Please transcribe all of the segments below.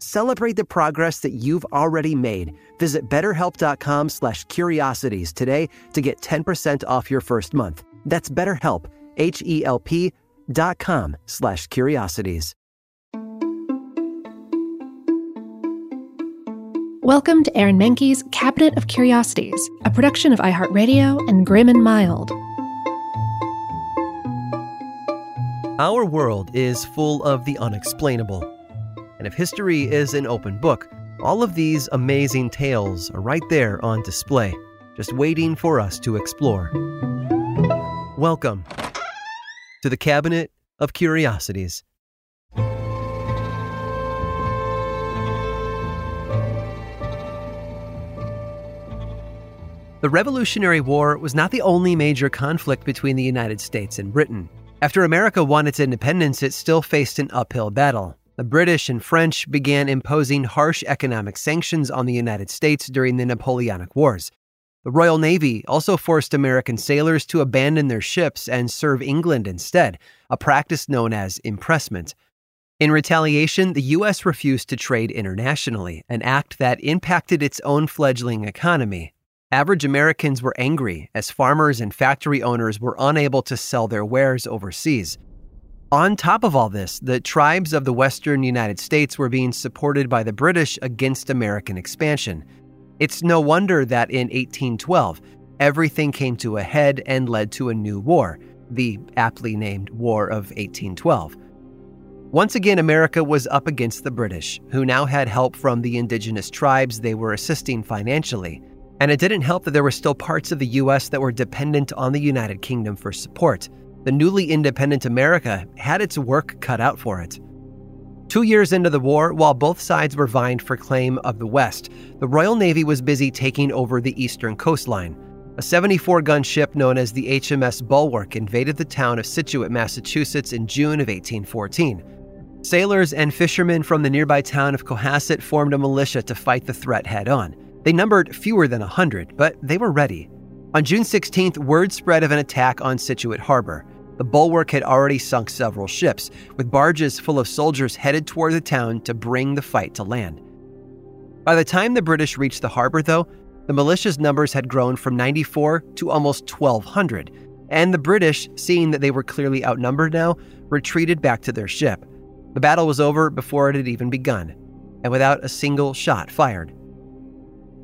Celebrate the progress that you've already made. Visit betterhelp.com slash curiosities today to get 10% off your first month. That's betterhelp, H-E-L-P dot com slash curiosities. Welcome to Aaron Mahnke's Cabinet of Curiosities, a production of iHeartRadio and Grim and Mild. Our world is full of the unexplainable. And if history is an open book, all of these amazing tales are right there on display, just waiting for us to explore. Welcome to the Cabinet of Curiosities. The Revolutionary War was not the only major conflict between the United States and Britain. After America won its independence, it still faced an uphill battle. The British and French began imposing harsh economic sanctions on the United States during the Napoleonic Wars. The Royal Navy also forced American sailors to abandon their ships and serve England instead, a practice known as impressment. In retaliation, the U.S. refused to trade internationally, an act that impacted its own fledgling economy. Average Americans were angry as farmers and factory owners were unable to sell their wares overseas. On top of all this, the tribes of the western United States were being supported by the British against American expansion. It's no wonder that in 1812, everything came to a head and led to a new war, the aptly named War of 1812. Once again, America was up against the British, who now had help from the indigenous tribes they were assisting financially. And it didn't help that there were still parts of the US that were dependent on the United Kingdom for support. The newly independent America had its work cut out for it. Two years into the war, while both sides were vying for claim of the West, the Royal Navy was busy taking over the eastern coastline. A 74 gun ship known as the HMS Bulwark invaded the town of Scituate, Massachusetts in June of 1814. Sailors and fishermen from the nearby town of Cohasset formed a militia to fight the threat head on. They numbered fewer than 100, but they were ready. On June 16th, word spread of an attack on Scituate Harbor. The bulwark had already sunk several ships, with barges full of soldiers headed toward the town to bring the fight to land. By the time the British reached the harbor, though, the militia's numbers had grown from 94 to almost 1,200, and the British, seeing that they were clearly outnumbered now, retreated back to their ship. The battle was over before it had even begun, and without a single shot fired.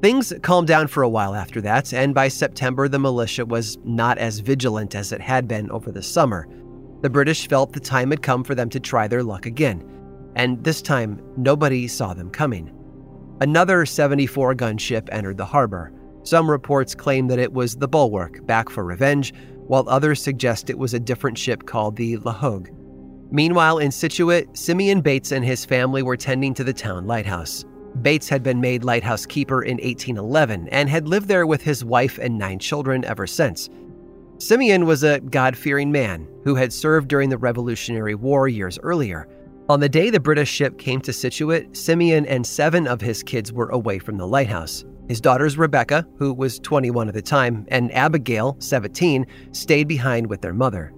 Things calmed down for a while after that, and by September, the militia was not as vigilant as it had been over the summer. The British felt the time had come for them to try their luck again, and this time, nobody saw them coming. Another 74 gun ship entered the harbor. Some reports claim that it was the Bulwark, back for revenge, while others suggest it was a different ship called the La Hogue. Meanwhile, in Scituate, Simeon Bates and his family were tending to the town lighthouse. Bates had been made lighthouse keeper in 1811 and had lived there with his wife and nine children ever since. Simeon was a God fearing man who had served during the Revolutionary War years earlier. On the day the British ship came to Scituate, Simeon and seven of his kids were away from the lighthouse. His daughters Rebecca, who was 21 at the time, and Abigail, 17, stayed behind with their mother.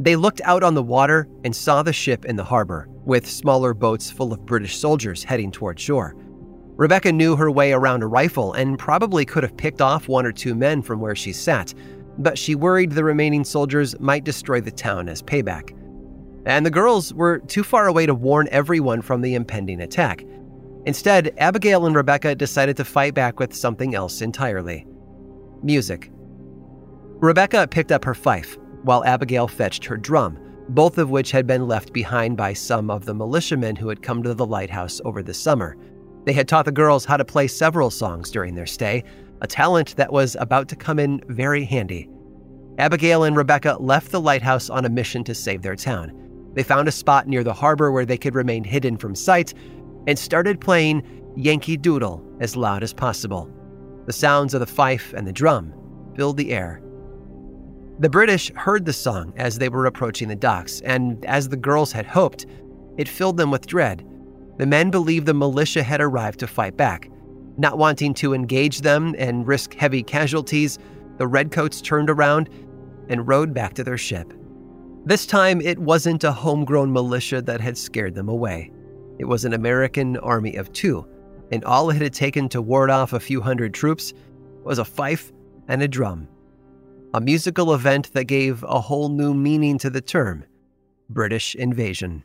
They looked out on the water and saw the ship in the harbor, with smaller boats full of British soldiers heading toward shore. Rebecca knew her way around a rifle and probably could have picked off one or two men from where she sat, but she worried the remaining soldiers might destroy the town as payback. And the girls were too far away to warn everyone from the impending attack. Instead, Abigail and Rebecca decided to fight back with something else entirely music. Rebecca picked up her fife, while Abigail fetched her drum, both of which had been left behind by some of the militiamen who had come to the lighthouse over the summer. They had taught the girls how to play several songs during their stay, a talent that was about to come in very handy. Abigail and Rebecca left the lighthouse on a mission to save their town. They found a spot near the harbor where they could remain hidden from sight and started playing Yankee Doodle as loud as possible. The sounds of the fife and the drum filled the air. The British heard the song as they were approaching the docks, and as the girls had hoped, it filled them with dread. The men believed the militia had arrived to fight back. Not wanting to engage them and risk heavy casualties, the Redcoats turned around and rowed back to their ship. This time, it wasn't a homegrown militia that had scared them away. It was an American army of two, and all it had taken to ward off a few hundred troops was a fife and a drum. A musical event that gave a whole new meaning to the term British invasion.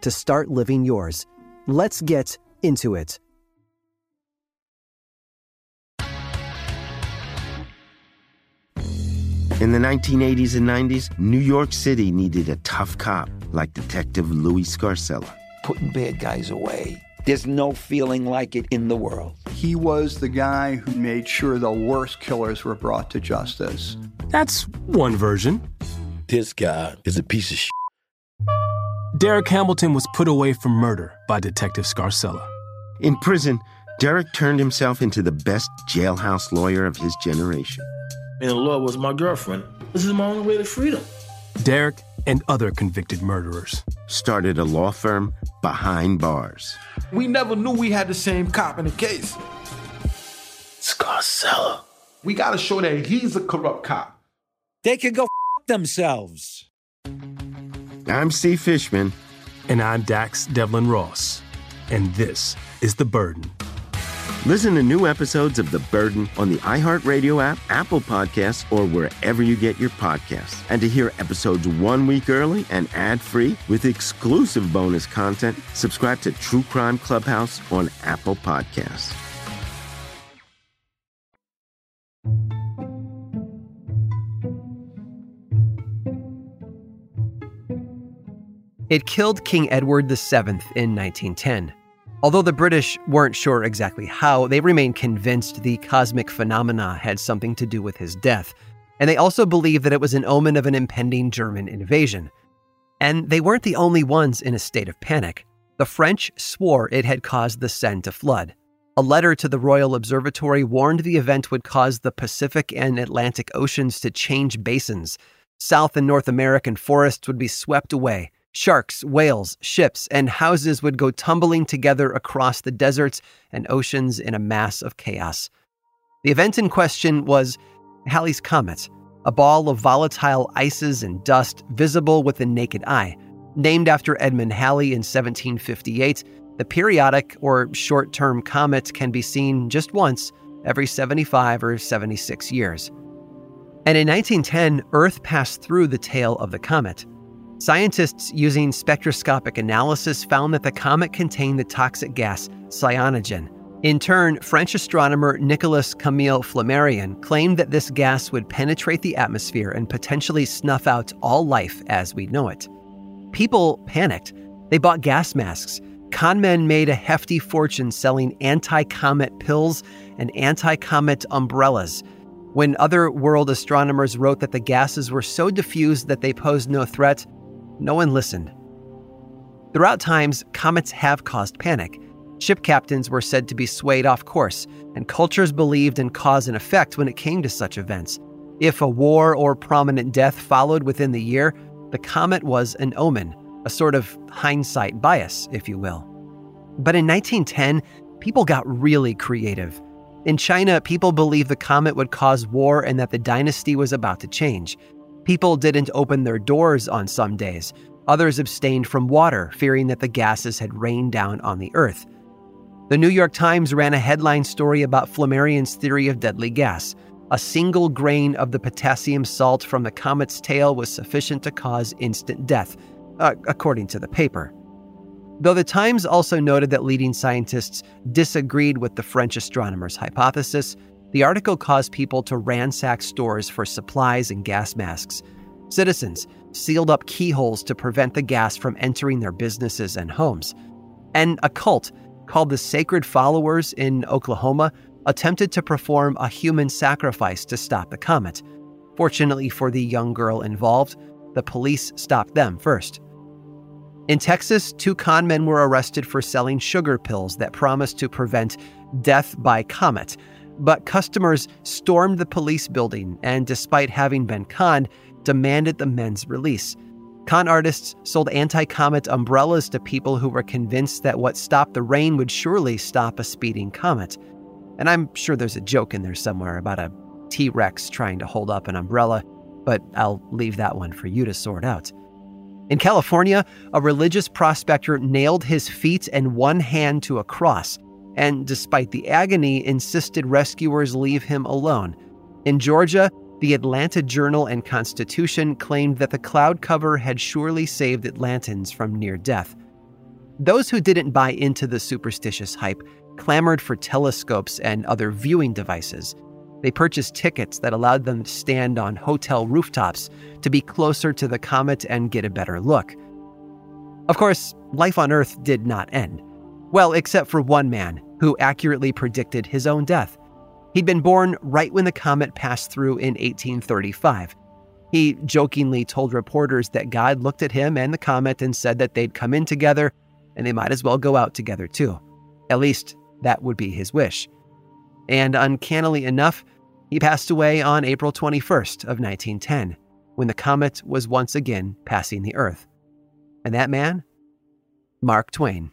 to start living yours. Let's get into it. In the 1980s and 90s, New York City needed a tough cop like Detective Louis Scarcella. Putting bad guys away. There's no feeling like it in the world. He was the guy who made sure the worst killers were brought to justice. That's one version. This guy is a piece of shit. Derek Hamilton was put away for murder by Detective Scarcella. In prison, Derek turned himself into the best jailhouse lawyer of his generation. And the law was my girlfriend. This is my only way to freedom. Derek and other convicted murderers started a law firm behind bars. We never knew we had the same cop in the case. Scarcella. We gotta show that he's a corrupt cop. They can go f- themselves. I'm Steve Fishman. And I'm Dax-Devlon Ross. And this is The Burden. Listen to new episodes of The Burden on the iHeartRadio app, Apple Podcasts, or wherever you get your podcasts. And to hear episodes one week early and ad free with exclusive bonus content, subscribe to True Crime Clubhouse on Apple Podcasts. It killed King Edward VII in 1910. Although the British weren't sure exactly how, they remained convinced the cosmic phenomena had something to do with his death, and they also believed that it was an omen of an impending German invasion. And they weren't the only ones in a state of panic. The French swore it had caused the Seine to flood. A letter to the Royal Observatory warned the event would cause the Pacific and Atlantic Oceans to change basins. South and North American forests would be swept away. Sharks, whales, ships, and houses would go tumbling together across the deserts and oceans in a mass of chaos. The event in question was Halley's Comet, a ball of volatile ices and dust visible with the naked eye. Named after Edmund Halley in 1758, the periodic or short term comet can be seen just once every 75 or 76 years. And in 1910, Earth passed through the tail of the comet. Scientists using spectroscopic analysis found that the comet contained the toxic gas cyanogen. In turn, French astronomer Nicolas Camille Flammarion claimed that this gas would penetrate the atmosphere and potentially snuff out all life as we know it. People panicked. They bought gas masks. Conmen made a hefty fortune selling anti comet pills and anti comet umbrellas. When other world astronomers wrote that the gases were so diffused that they posed no threat, no one listened. Throughout times, comets have caused panic. Ship captains were said to be swayed off course, and cultures believed in cause and effect when it came to such events. If a war or prominent death followed within the year, the comet was an omen, a sort of hindsight bias, if you will. But in 1910, people got really creative. In China, people believed the comet would cause war and that the dynasty was about to change. People didn't open their doors on some days. Others abstained from water, fearing that the gases had rained down on the earth. The New York Times ran a headline story about Flammarion's theory of deadly gas. A single grain of the potassium salt from the comet's tail was sufficient to cause instant death, uh, according to the paper. Though the Times also noted that leading scientists disagreed with the French astronomer's hypothesis, the article caused people to ransack stores for supplies and gas masks. Citizens sealed up keyholes to prevent the gas from entering their businesses and homes. And a cult called the Sacred Followers in Oklahoma attempted to perform a human sacrifice to stop the comet. Fortunately for the young girl involved, the police stopped them first. In Texas, two con men were arrested for selling sugar pills that promised to prevent death by comet. But customers stormed the police building and, despite having been conned, demanded the men's release. Con artists sold anti comet umbrellas to people who were convinced that what stopped the rain would surely stop a speeding comet. And I'm sure there's a joke in there somewhere about a T Rex trying to hold up an umbrella, but I'll leave that one for you to sort out. In California, a religious prospector nailed his feet and one hand to a cross and despite the agony, insisted rescuers leave him alone. In Georgia, the Atlanta Journal and Constitution claimed that the cloud cover had surely saved Atlantans from near death. Those who didn't buy into the superstitious hype clamored for telescopes and other viewing devices. They purchased tickets that allowed them to stand on hotel rooftops to be closer to the comet and get a better look. Of course, life on Earth did not end. Well, except for one man who accurately predicted his own death. He'd been born right when the comet passed through in 1835. He jokingly told reporters that God looked at him and the comet and said that they'd come in together and they might as well go out together too. At least, that would be his wish. And uncannily enough, he passed away on April 21st of 1910, when the comet was once again passing the Earth. And that man? Mark Twain.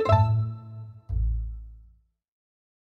you